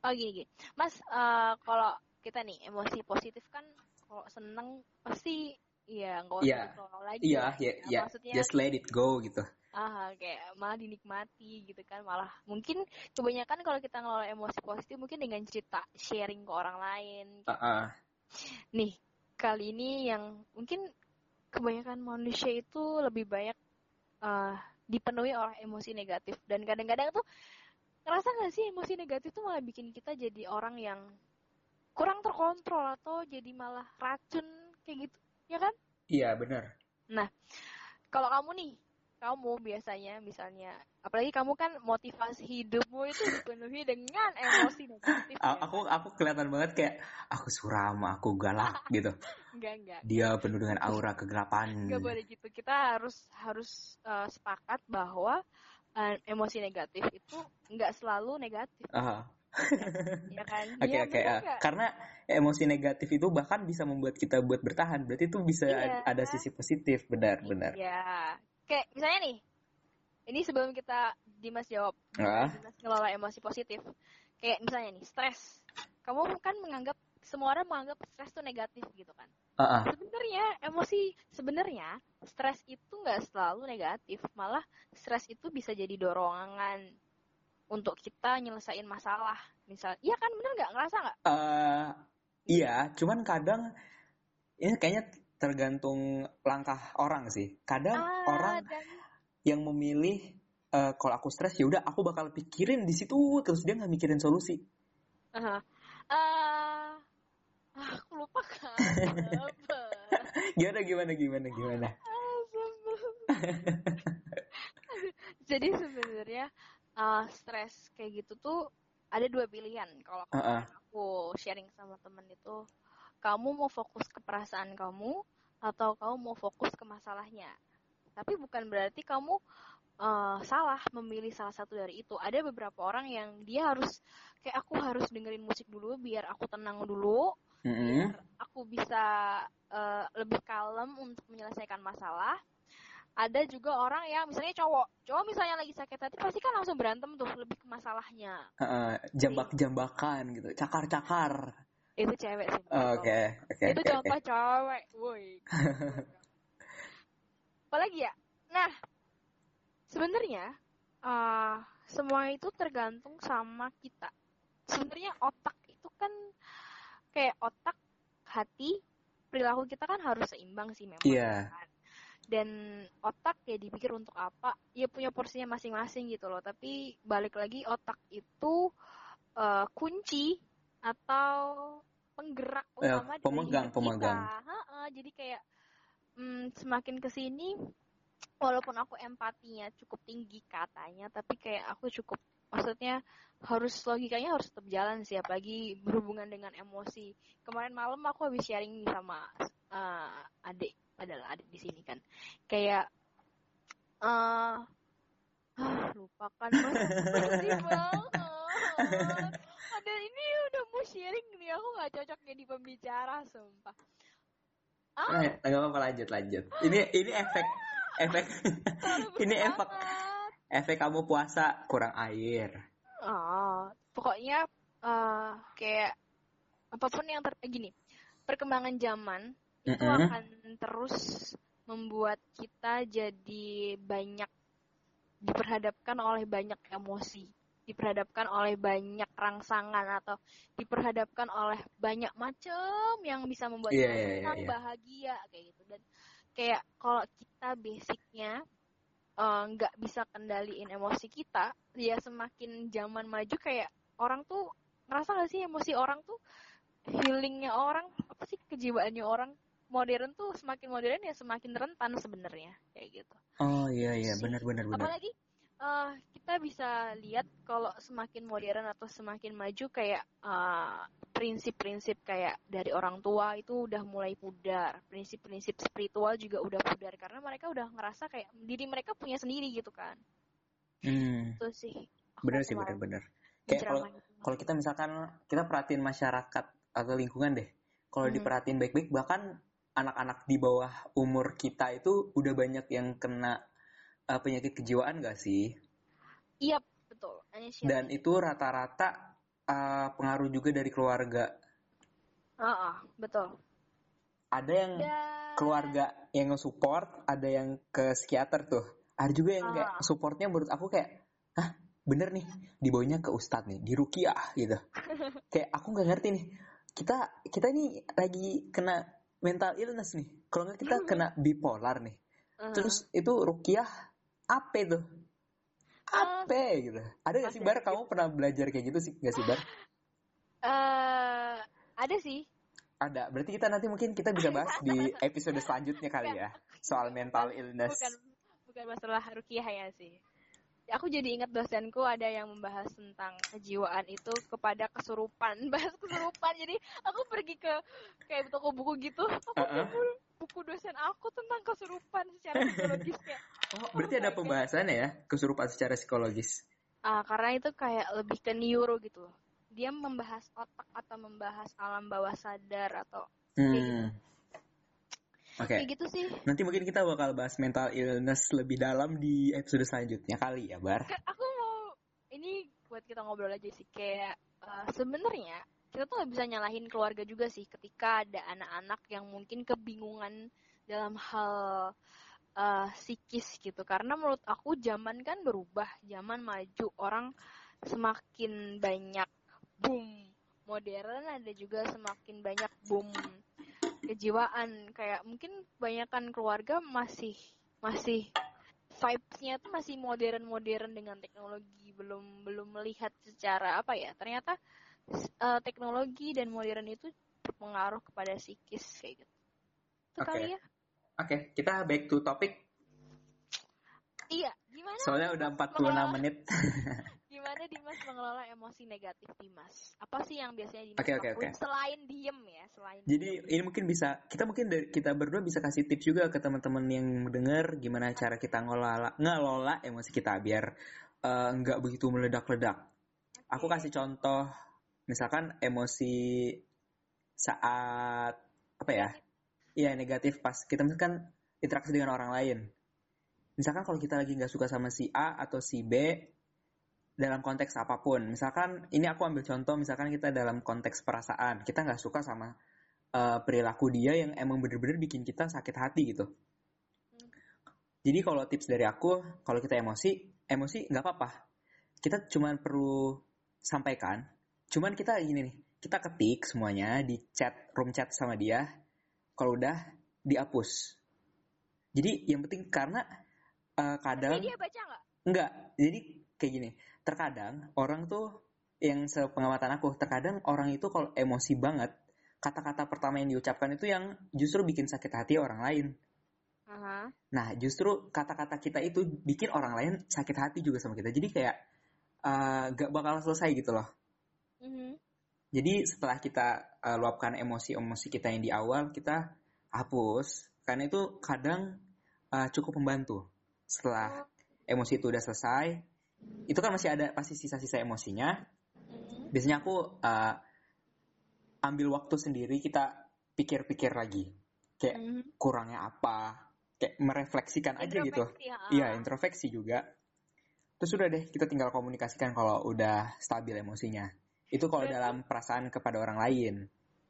Oh gini gini, Mas, uh, kalau kita nih emosi positif kan kalau seneng pasti ya nggak usah Iya. ditolak lagi Iya, lah. ya, Ya, ya, maksudnya just let it go gitu. ah kayak malah dinikmati gitu kan malah mungkin kebanyakan kalau kita ngelola emosi positif mungkin dengan cerita sharing ke orang lain Ah, ah. nih kali ini yang mungkin kebanyakan manusia itu lebih banyak eh, dipenuhi oleh emosi negatif dan kadang-kadang tuh ngerasa nggak sih emosi negatif tuh malah bikin kita jadi orang yang kurang terkontrol atau jadi malah racun kayak gitu ya kan Iya, benar. nah kalau kamu nih kamu biasanya misalnya apalagi kamu kan motivasi hidupmu itu dipenuhi dengan emosi negatif A- ya Aku kan? aku kelihatan banget kayak aku suram, aku galak gitu. enggak enggak Dia penuh dengan aura kegelapan. nggak boleh gitu kita harus harus eh, sepakat bahwa eh, emosi negatif itu nggak selalu negatif Ah. ya kan Oke Iya, oke bener ah. nggak? karena emosi negatif itu bahkan bisa membuat kita buat bertahan. Berarti itu bisa Iya. ada sisi positif, benar benar. Iya. Kayak misalnya nih, ini sebelum kita Dimas jawab, Ah. Dimas ngelola emosi positif. Kayak misalnya nih, stres. Kamu kan menganggap semua orang menganggap stres itu negatif gitu kan. Ah. Sebenarnya emosi sebenarnya stres itu nggak selalu negatif, malah stres itu bisa jadi dorongan untuk kita nyelesain masalah. Misal, iya kan bener nggak ngerasa nggak? Eh, iya, cuman kadang ini kayaknya tergantung langkah orang sih. Kadang Ah, orang dan yang memilih eh, kalau aku stres ya udah aku bakal pikirin di situ terus dia nggak mikirin solusi. Aha. Ah, lupa kan. Apa? Gimana gimana gimana gimana? Jadi sebenarnya uh, stres kayak gitu tuh ada dua pilihan. Kalau ah. kemarin aku sharing sama temen itu, kamu mau fokus ke perasaan kamu atau kamu mau fokus ke masalahnya. Tapi bukan berarti kamu uh, salah memilih salah satu dari itu. Ada beberapa orang yang dia harus kayak aku harus dengerin musik dulu biar aku tenang dulu, Biar aku bisa uh, lebih kalem untuk menyelesaikan masalah. Ada juga orang yang misalnya cowok, cowok misalnya lagi sakit hati pasti kan langsung berantem tuh lebih ke masalahnya. Eh, jambak-jambakan gitu, cakar-cakar. Itu cewek sih. Oke oke itu oke. contoh oke. cewek, woi. Apalagi ya? Nah, sebenarnya uh, semua itu tergantung sama kita. Sebenarnya otak itu kan kayak otak, hati, perilaku kita kan harus seimbang sih memang. Iya. kan. Dan otak ya dipikir untuk apa? Ya punya porsinya masing-masing gitu loh. Tapi balik lagi otak itu uh, kunci atau penggerak Ya, utama dari pemegang, hidup pemegang. kita. Ha-ha, jadi kayak mm, semakin ke sini, walaupun aku empatinya cukup tinggi katanya, tapi kayak aku cukup maksudnya harus logikanya harus tetap jalan sih apalagi berhubungan dengan emosi. Kemarin malam aku habis sharing sama uh, adik adalah adik di sini kan. Kayak eh ah, lupakan banget. Ada ini udah mau sharing nih aku nggak cocok jadi pembicara sumpah. Ah. Eh, nggak apa-apa lanjut lanjut. Ini ini efek efek. Ini efek. Efek kamu puasa kurang air. Oh, pokoknya eh kayak apa pun yang ter gini, perkembangan zaman itu Mm-mm. akan terus membuat kita jadi banyak diperhadapkan oleh banyak emosi, diperhadapkan oleh banyak rangsangan atau diperhadapkan oleh banyak macam yang bisa membuat Iya, kita iya, iya, iya. bahagia kayak gitu. Dan kayak kalau kita basicnya eh, nggak bisa kendaliin emosi kita, ya semakin zaman maju kayak orang tuh ngerasa gak sih emosi orang tuh healingnya orang apa sih kejiwaannya orang modern tuh semakin modern ya semakin rentan sebenarnya kayak gitu. Oh iya iya benar benar benar. Apalagi eh, kita bisa lihat kalau semakin modern atau semakin maju kayak eh, prinsip-prinsip kayak dari orang tua itu udah mulai pudar, prinsip-prinsip spiritual juga udah pudar karena mereka udah ngerasa kayak diri mereka punya sendiri gitu kan. Hmm, Itu sih. aku benar sih benar. Kayak kalau kalau kita misalkan kita perhatiin masyarakat atau lingkungan deh. Kalau Hmm. diperhatiin baik-baik bahkan anak-anak di bawah umur kita itu udah banyak yang kena uh, penyakit kejiwaan gak sih? Iya betul. Anesthesia. Dan itu rata-rata uh, pengaruh juga dari keluarga. Uh, uh, betul. Ada yang Dan- keluarga yang nge-support, ada yang ke psikiater tuh. Ada juga yang kayak Ah. supportnya menurut aku kayak, ah bener nih, dibawanya ke ustadz nih, di rukiah gitu. kayak aku nggak ngerti nih, kita kita nih lagi kena mental illness nih. Kalau nggak kita kena bipolar nih. Uh, Terus itu rukiah apa itu? Apa gitu? Ada gak sih Bar? Kamu pernah belajar kayak gitu sih gak sih Bar? eh, ada sih. Ada. Berarti kita nanti mungkin kita bisa bahas di episode selanjutnya kali ya soal mental illness. Bukan bukan masalah rukiah ya sih. Aku jadi ingat dosenku ada yang membahas tentang kejiwaan itu kepada kesurupan, bahas kesurupan. Jadi aku pergi ke kayak toko buku gitu, aku Uh-uh. nemu buku dosen aku tentang kesurupan secara psikologis kayak. Oh, berarti ada pembahasannya ya kesurupan secara psikologis. Ah, karena itu kayak lebih ke neuro gitu loh. Dia membahas otak atau membahas alam bawah sadar atau Hmm. Oke. kayak gitu sih. Nanti mungkin kita bakal bahas mental illness lebih dalam di episode selanjutnya kali ya, Bar. Aku mau ini buat kita ngobrol aja sih kayak eh, sebenarnya kita tuh nggak bisa nyalahin keluarga juga sih ketika ada anak-anak yang mungkin kebingungan dalam hal eh, psikis gitu. Karena menurut aku zaman kan berubah zaman maju orang semakin banyak boom. Modern ada juga semakin banyak boom kejiwaan. Kayak mungkin kebanyakan keluarga masih masih vibes-nya tuh masih modern-modern dengan teknologi. Belum belum melihat secara apa ya ternyata eh, teknologi dan modern itu berpengaruh kepada psikis kayak gitu itu Oke. kali ya Oke, kita back to topic. iya gimana Soalnya udah 46 menit. gimana Dimas mengelola emosi negatif Dimas apa sih yang biasanya Dimas oke, lakuin oke. selain diem ya selain Jadi diem. ini mungkin bisa kita mungkin dari, kita berdua bisa kasih tips juga ke teman-teman yang denger gimana cara kita ngelola ngelola emosi kita biar eh, nggak begitu meledak-ledak. Aku Oke. kasih contoh misalkan emosi saat apa ya? Iya negatif pas kita misalkan interaksi dengan orang lain. Misalkan kalau kita lagi nggak suka sama si A atau si B dalam konteks apa pun. Misalkan ini aku ambil contoh misalkan kita dalam konteks perasaan kita nggak suka sama eh, perilaku dia yang emang bener-bener bikin kita sakit hati gitu. Jadi kalau tips dari aku, kalau kita emosi, emosi nggak apa-apa. Kita cuman perlu sampaikan. Cuman kita gini nih, kita ketik semuanya di chat, room chat sama dia. Kalau udah dihapus. Jadi yang penting karena eh, kadang Tapi dia baca nggak Enggak, jadi kayak gini. Terkadang orang tuh yang sepengamatan aku, terkadang orang itu kalau emosi banget, kata-kata pertama yang diucapkan itu yang justru bikin sakit hati orang lain. Aha. Nah, justru kata-kata kita itu bikin orang lain sakit hati juga sama kita. Jadi kayak eh, gak bakal selesai gitu loh. Mhm. Jadi setelah kita eh, luapkan emosi-emosi kita yang di awal, kita hapus. Karena itu kadang eh, cukup membantu. Setelah emosi itu udah selesai, itu kan masih ada pasti sisa-sisa emosinya. Mhm. Biasanya aku eh, ambil waktu sendiri, kita pikir-pikir lagi. Kayak Mhm. kurangnya apa, kayak merefleksikan aja gitu. Ha. Iya, introspeksi juga. Terus udah deh, kita tinggal komunikasikan kalau udah stabil emosinya. Itu kalau Berarti- dalam perasaan kepada orang lain.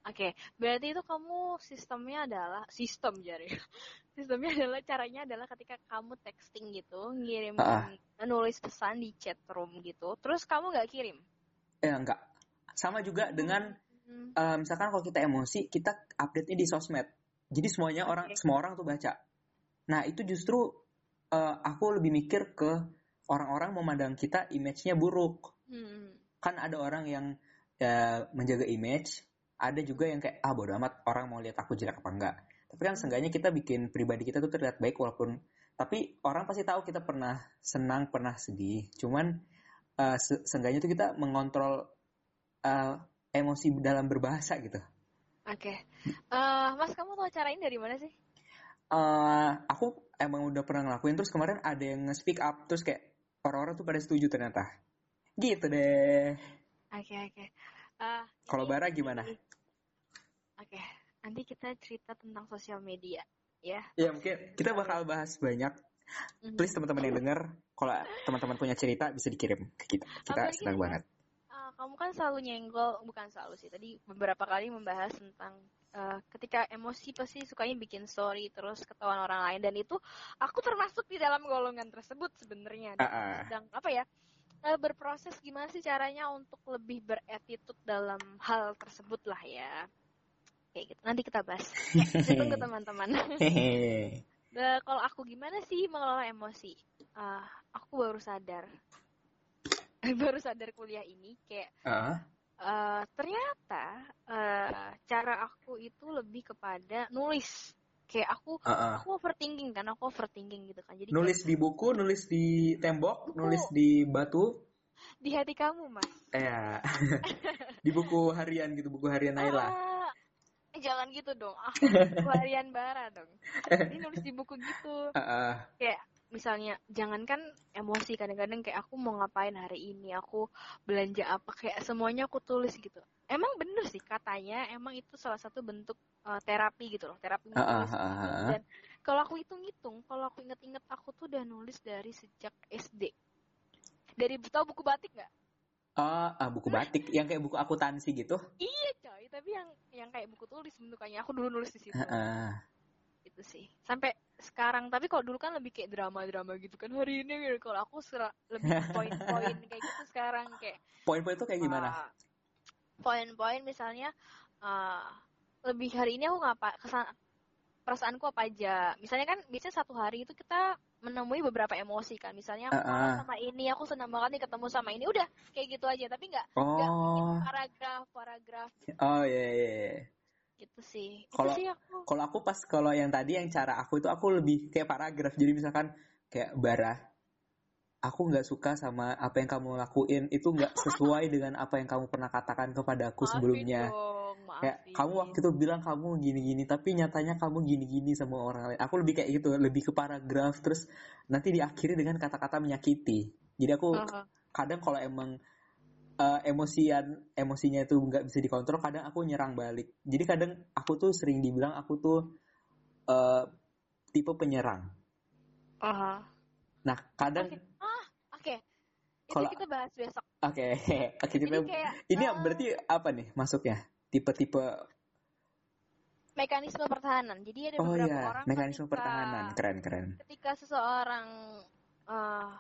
Oke, berarti itu kamu sistemnya adalah sistem jari. Sistemnya adalah caranya adalah ketika kamu texting gitu, ngirim Ah. nulis pesan di chat room gitu, terus kamu nggak kirim. Eh, enggak. Sama juga dengan Hmm. eh, misalkan kalau kita emosi, kita update-nya di sosmed. Jadi semuanya orang, Oke. semua orang tuh baca. Nah itu justru eh, aku lebih mikir ke orang-orang memandang kita image-nya buruk. Hmm. Kan ada orang yang ya, menjaga image, ada juga yang kayak ah bodo amat orang mau lihat aku jelek apa enggak. Tapi kan seenggaknya kita bikin pribadi kita tuh terlihat baik walaupun tapi orang pasti tahu kita pernah senang, pernah sedih. Cuman se- seenggaknya tuh kita mengontrol eh, emosi dalam berbahasa gitu. Oke, Eh, Mas kamu tahu cara ini dari mana sih? eh aku emang udah pernah ngelakuin terus kemarin ada yang nge-speak up terus kayak orang-orang tuh pada setuju ternyata gitu deh Oke oke. Eh, Kalau Bara gimana? Oke, nanti kita cerita tentang sosial media ya. ya mungkin kita bakal bahas banyak Mhm. please teman-teman yang denger kalau teman-teman punya cerita bisa dikirim ke kita kita Apalagi senang kita- banget Eh, kamu kan selalu nyenggol, bukan selalu sih. Tadi beberapa kali membahas tentang uh, ketika emosi pasti sukanya bikin story terus ketahuan orang lain dan itu aku termasuk di dalam golongan tersebut sebenarnya. Uh -uh. Sedang apa ya? Uh, berproses gimana sih caranya untuk lebih beretitude dalam hal tersebut lah ya. Kayak gitu. Nanti kita bahas. Ya, tunggu teman-teman. nah, kalau aku gimana sih mengelola emosi? Uh, aku baru sadar baru sadar kuliah ini kayak uh. Uh, ternyata uh, cara aku itu lebih kepada nulis kayak aku uh -uh. aku overthinking kan aku overthinking gitu kan. Jadi nulis kayak, di buku nulis di tembok buku. nulis di batu. Di hati kamu mas. Ya di buku harian gitu buku harian Naila. Uh, jangan gitu dong. Aku buku harian bara dong. Jadi nulis di buku gitu. Uh -uh. kayak misalnya jangankan emosi kadang-kadang kayak aku mau ngapain hari ini aku belanja apa kayak semuanya aku tulis gitu emang bener sih katanya emang itu salah satu bentuk uh, terapi gitu loh terapi menulis uh, uh, uh, uh. dan kalau aku hitung-hitung kalau aku inget-inget aku tuh udah nulis dari sejak SD dari tau buku batik nggak ah, buku batik yang kayak buku akuntansi gitu? Iya coy, tapi yang yang kayak buku tulis bentukannya aku dulu nulis di situ. Uh, uh. Itu sih. Sampai sekarang. Tapi kalau dulu kan lebih kayak drama-drama gitu kan. Hari ini gitu. kalau aku lebih poin-poin kayak gitu sekarang kayak poin-poin itu kayak gimana? uh, poin-poin misalnya uh, lebih hari ini aku ngapa kesan perasaanku apa aja. Misalnya kan biasanya satu hari itu kita menemui beberapa emosi kan. Misalnya aku uh, uh. sama ini aku senang banget nih ketemu sama ini. Udah kayak gitu aja. Tapi nggak oh. paragraf paragraf oh iya yeah, yeah, yeah gitu sih. Kalau aku kalau aku pas kalau yang tadi yang cara aku itu aku lebih kayak paragraf. Jadi misalkan kayak bara aku nggak suka sama apa yang kamu lakuin. Itu nggak sesuai dengan apa yang kamu pernah katakan kepada aku sebelumnya. dong, kayak kamu waktu itu bilang kamu gini-gini tapi nyatanya kamu gini-gini sama orang lain. Aku lebih kayak gitu lebih ke paragraf. Terus nanti diakhiri dengan kata-kata menyakiti. Jadi aku uh -huh. kadang kalau emang uh, emosian emosinya itu nggak bisa dikontrol kadang aku nyerang balik jadi kadang aku tuh sering dibilang aku tuh uh, tipe penyerang uh -huh. nah kadang okay. ah oke okay. kalau kita bahas besok oke okay. okay, kita kayak, ini uh... berarti apa nih masuknya tipe-tipe mekanisme pertahanan jadi ada oh, beberapa iya. orang mekanisme ketika, pertahanan keren keren ketika seseorang uh,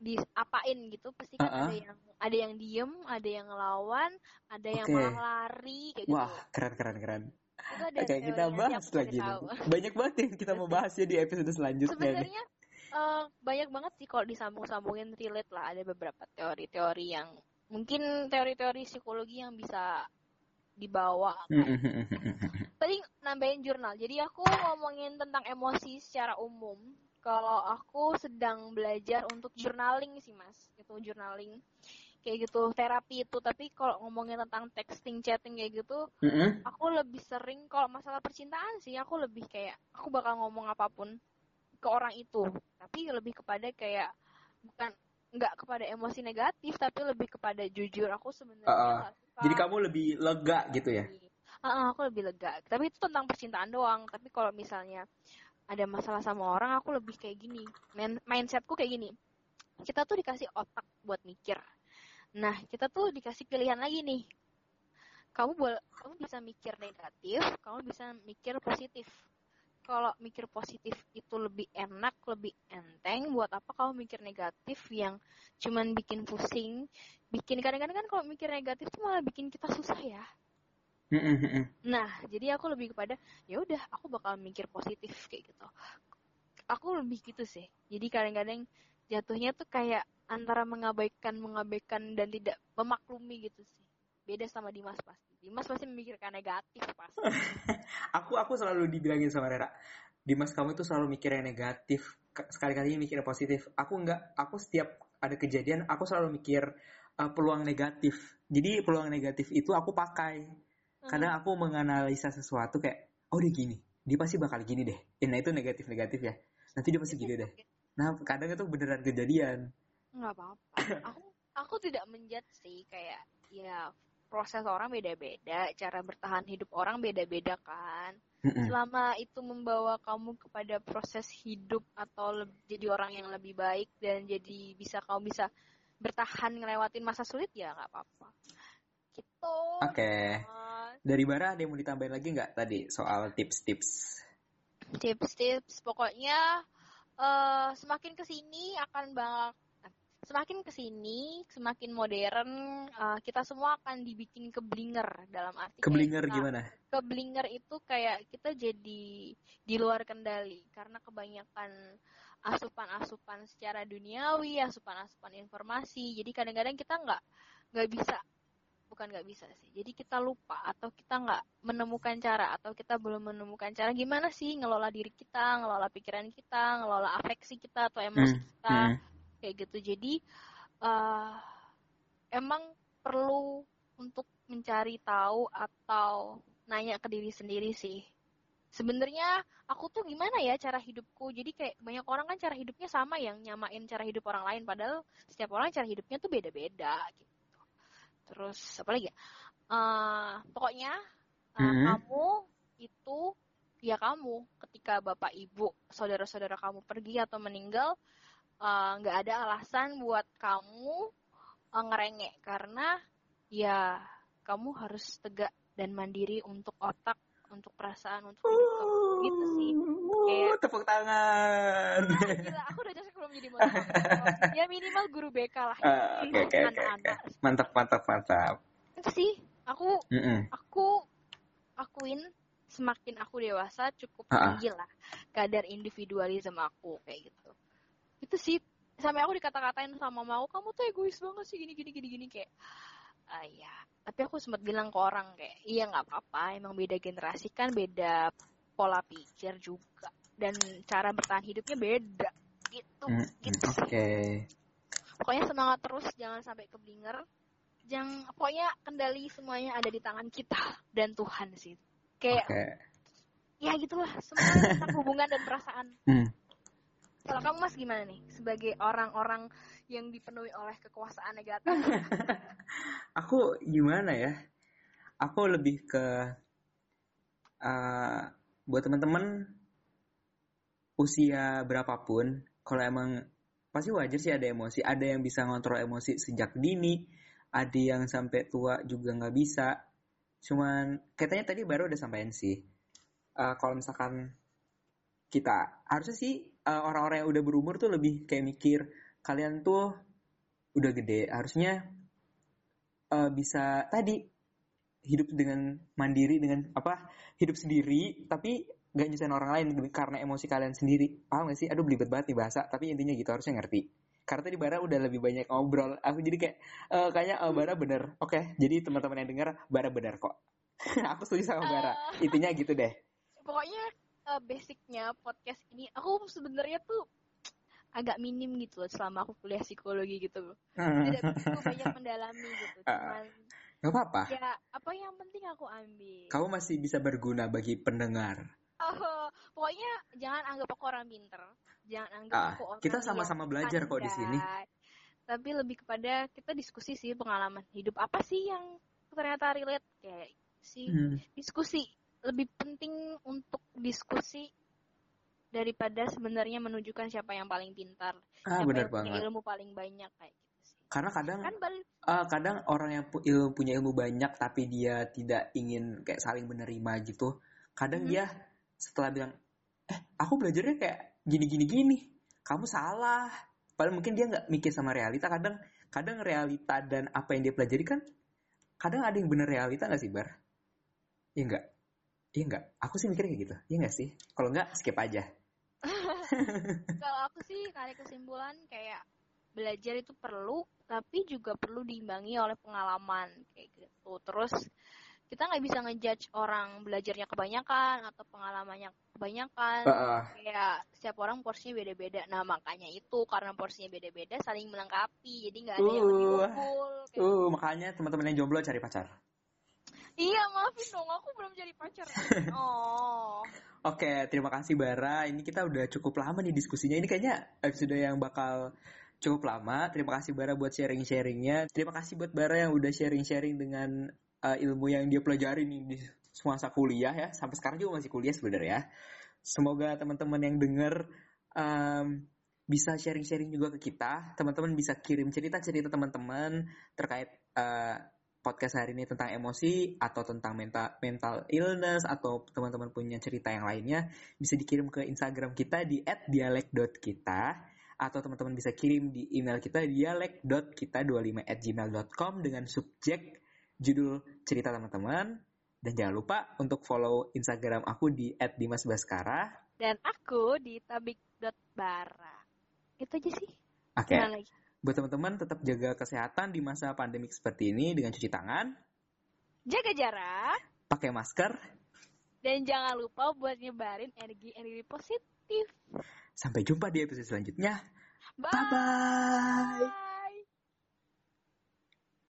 diapain gitu pasti kan uh -uh. ada yang ada yang diem ada yang ngelawan ada yang okay. malah lari kayak wah gitu. keren keren keren Oke okay, kita bahas lagi nih. Banyak banget yang kita mau bahas ya di episode selanjutnya. Sebenarnya uh, banyak banget sih kalau disambung-sambungin relate lah ada beberapa teori-teori yang mungkin teori-teori psikologi yang bisa dibawa. Tadi nambahin jurnal. Jadi aku ngomongin tentang emosi secara umum kalau aku sedang belajar untuk journaling sih mas. Itu journaling. Kayak gitu terapi itu. Tapi kalau ngomongin tentang texting chatting kayak gitu mm-hmm. aku lebih sering kalau masalah percintaan sih aku lebih kayak aku bakal ngomong apa pun ke orang itu. Tapi lebih kepada kayak bukan nggak kepada emosi negatif tapi lebih kepada jujur. Aku sebenarnya uh, uh. jadi kamu lebih lega gitu ya? Uh, aku lebih lega. Tapi itu tentang percintaan doang. Tapi kalau misalnya ada masalah sama orang aku lebih kayak gini. Main, mindsetku kayak gini. Kita tuh dikasih otak buat mikir. Nah kita tuh dikasih pilihan lagi nih. Kamu boleh kamu bisa mikir negatif kamu bisa mikir positif. Kalau mikir positif itu lebih enak lebih enteng buat apa kamu mikir negatif yang cuman bikin pusing? Bikin kadang-kadang kan kalau mikir negatif tuh malah bikin kita susah ya Nah, jadi aku lebih kepada ya udah aku bakal mikir positif kayak gitu. Aku lebih gitu sih. Jadi kadang-kadang jatuhnya tuh kayak antara mengabaikan mengabaikan dan tidak memaklumi gitu sih. Beda sama Dimas pasti. Dimas pasti memikirkan negatif pasti. aku aku selalu dibilangin sama Rera. Dimas kamu tuh selalu mikir yang negatif. Sekali-kali mikir yang positif. Aku enggak, aku setiap ada kejadian aku selalu mikir uh, peluang negatif. Jadi peluang negatif itu aku pakai kadang aku menganalisa sesuatu kayak oh dia gini. Dia pasti bakal gini deh. Eh, nah itu negatif negatif ya. Nanti dia pasti gini deh. Nah kadang itu beneran kejadian. Nggak apa-apa. Aku aku tidak menjat sih. Kayak ya proses orang beda-beda. Cara bertahan hidup orang beda-beda kan. Selama itu membawa kamu kepada proses hidup atau jadi orang yang lebih baik dan jadi bisa kamu bisa bertahan ngelewatin masa sulit ya nggak apa-apa Gitu. Oke. Okay. Dari Bara ada yang mau ditambahin lagi nggak tadi soal tips-tips? Tips-tips, pokoknya uh, semakin ke sini akan banyak semakin ke sini, semakin modern, uh, kita semua akan dibikin keblinger dalam arti. Keblinger kita, gimana? Keblinger itu kayak kita jadi di luar kendali karena kebanyakan asupan-asupan secara duniawi, asupan-asupan informasi. Jadi kadang-kadang kita nggak nggak bisa bukan nggak bisa sih jadi kita lupa atau kita nggak menemukan cara atau kita belum menemukan cara gimana sih ngelola diri kita ngelola pikiran kita ngelola afeksi kita atau emosi hmm. kita hmm. kayak gitu jadi uh, emang perlu untuk mencari tahu atau nanya ke diri sendiri sih sebenarnya aku tuh gimana ya cara hidupku jadi kayak banyak orang kan cara hidupnya sama yang nyamain cara hidup orang lain padahal setiap orang cara hidupnya tuh beda-beda gitu terus apa lagi ya uh, pokoknya uh, hmm. kamu itu ya kamu ketika bapak ibu saudara-saudara kamu pergi atau meninggal eh, nggak uh, ada alasan buat kamu uh, ngerengek karena ya kamu harus tegak dan mandiri untuk otak untuk perasaan untuk hidup gitu sih. Kayak tepuk tangan. Nah, gila aku udah jadi belum jadi motivator ya minimal guru BK lah uh, okay, okay, anak-anak. Okay, mantap mantap mantap. Itu sih aku mm -mm. aku akuin semakin aku dewasa cukup uh-uh. tinggi lah kadar individualisme aku kayak gitu. Itu sih sampai aku dikata-katain sama mau kamu tuh egois banget sih gini gini gini gini kayak uh, ya tapi aku sempat bilang ke orang kayak iya nggak apa-apa emang beda generasi kan beda pola pikir juga dan cara bertahan hidupnya beda gitu mm, gitu oke okay. pokoknya semangat terus jangan sampai keblinger jangan pokoknya kendali semuanya ada di tangan kita dan Tuhan sih kayak okay. ya gitulah semua tentang hubungan dan perasaan mm. Kalau kamu mas gimana nih sebagai orang-orang yang dipenuhi oleh kekuasaan negatif? aku gimana ya? Aku lebih ke uh, buat teman-teman usia berapapun, kalau emang pasti wajar sih ada emosi. Ada yang bisa ngontrol emosi sejak dini, ada yang sampai tua juga nggak bisa. Cuman katanya tadi baru udah sampein sih. Uh, kalau misalkan kita harusnya sih uh, orang-orang yang udah berumur tuh lebih kayak mikir kalian tuh udah gede harusnya uh, bisa tadi hidup dengan mandiri dengan apa hidup sendiri tapi gak nyusahin orang lain karena emosi kalian sendiri. Paham gak sih? Aduh belibet banget nih bahasa tapi intinya gitu harusnya ngerti. Karena tadi Bara udah lebih banyak ngobrol aku jadi kayak uh, kayaknya uh, Bara bener. Oke okay, jadi teman-teman yang dengar Bara bener kok. Aku setuju sama Bara. Uh, intinya gitu deh. Pokoknya uh, basicnya podcast ini aku sebenarnya tuh agak minim gitu loh selama aku kuliah psikologi gitu tidak begitu banyak mendalami gitu cuman Gak apa-apa. Ya, apa yang penting aku ambil. Kamu masih bisa berguna bagi pendengar. Oh, pokoknya jangan anggap aku orang pinter. Jangan anggap ah, aku orang Kita sama-sama belajar kok di sini. Tapi lebih kepada kita diskusi sih pengalaman hidup apa sih yang ternyata relate kayak sih hmm. diskusi lebih penting untuk diskusi daripada sebenarnya menunjukkan siapa yang paling pintar, ah, siapa benar yang punya ilmu paling banyak kayak gitu sih. Karena kadang kan uh, kadang orang yang pu ilmu, punya ilmu banyak tapi dia tidak ingin kayak saling menerima gitu. Kadang hmm. dia setelah bilang, "Eh, aku belajarnya kayak gini-gini gini." Kamu salah. Padahal mungkin dia nggak mikir sama realita. Kadang kadang realita dan apa yang dia pelajari kan kadang ada yang bener realita nggak sih, Bar? Iya nggak? Iya nggak? Aku sih mikirnya kayak gitu. Iya nggak sih? Kalau nggak, skip aja. kalau aku sih tarik kesimpulan kayak belajar itu perlu tapi juga perlu diimbangi oleh pengalaman kayak gitu terus kita nggak bisa ngejudge orang belajarnya kebanyakan atau pengalamannya kebanyakan uh, uh. kayak setiap orang porsinya beda-beda nah makanya itu karena porsinya beda-beda saling melengkapi jadi nggak ada uh, yang lebih unggul uh, gitu. makanya teman-teman yang jomblo cari pacar iya maafin dong aku belum jadi pacar oh Oke, terima kasih Bara. Ini kita udah cukup lama nih diskusinya. Ini kayaknya episode yang bakal cukup lama. Terima kasih Bara buat sharing-sharingnya. Terima kasih buat Bara yang udah sharing-sharing dengan uh, ilmu yang dia pelajari nih di semasa kuliah ya. Sampai sekarang juga masih kuliah sebenarnya. Semoga teman-teman yang denger um, bisa sharing-sharing juga ke kita. Teman-teman bisa kirim cerita-cerita teman-teman terkait uh, podcast hari ini tentang emosi atau tentang mental mental illness atau teman-teman punya cerita yang lainnya bisa dikirim ke Instagram kita di @dialek.kita atau teman-teman bisa kirim di email kita dialek.kita25@gmail.com dengan subjek judul cerita teman-teman dan jangan lupa untuk follow Instagram aku di @dimasbaskara dan aku di tabik.bara. Itu aja sih. Oke. Okay. Buat teman-teman tetap jaga kesehatan di masa pandemik seperti ini dengan cuci tangan. Jaga jarak. Pakai masker. Dan jangan lupa buat nyebarin energi-energi positif. Sampai jumpa di episode selanjutnya. Bye-bye.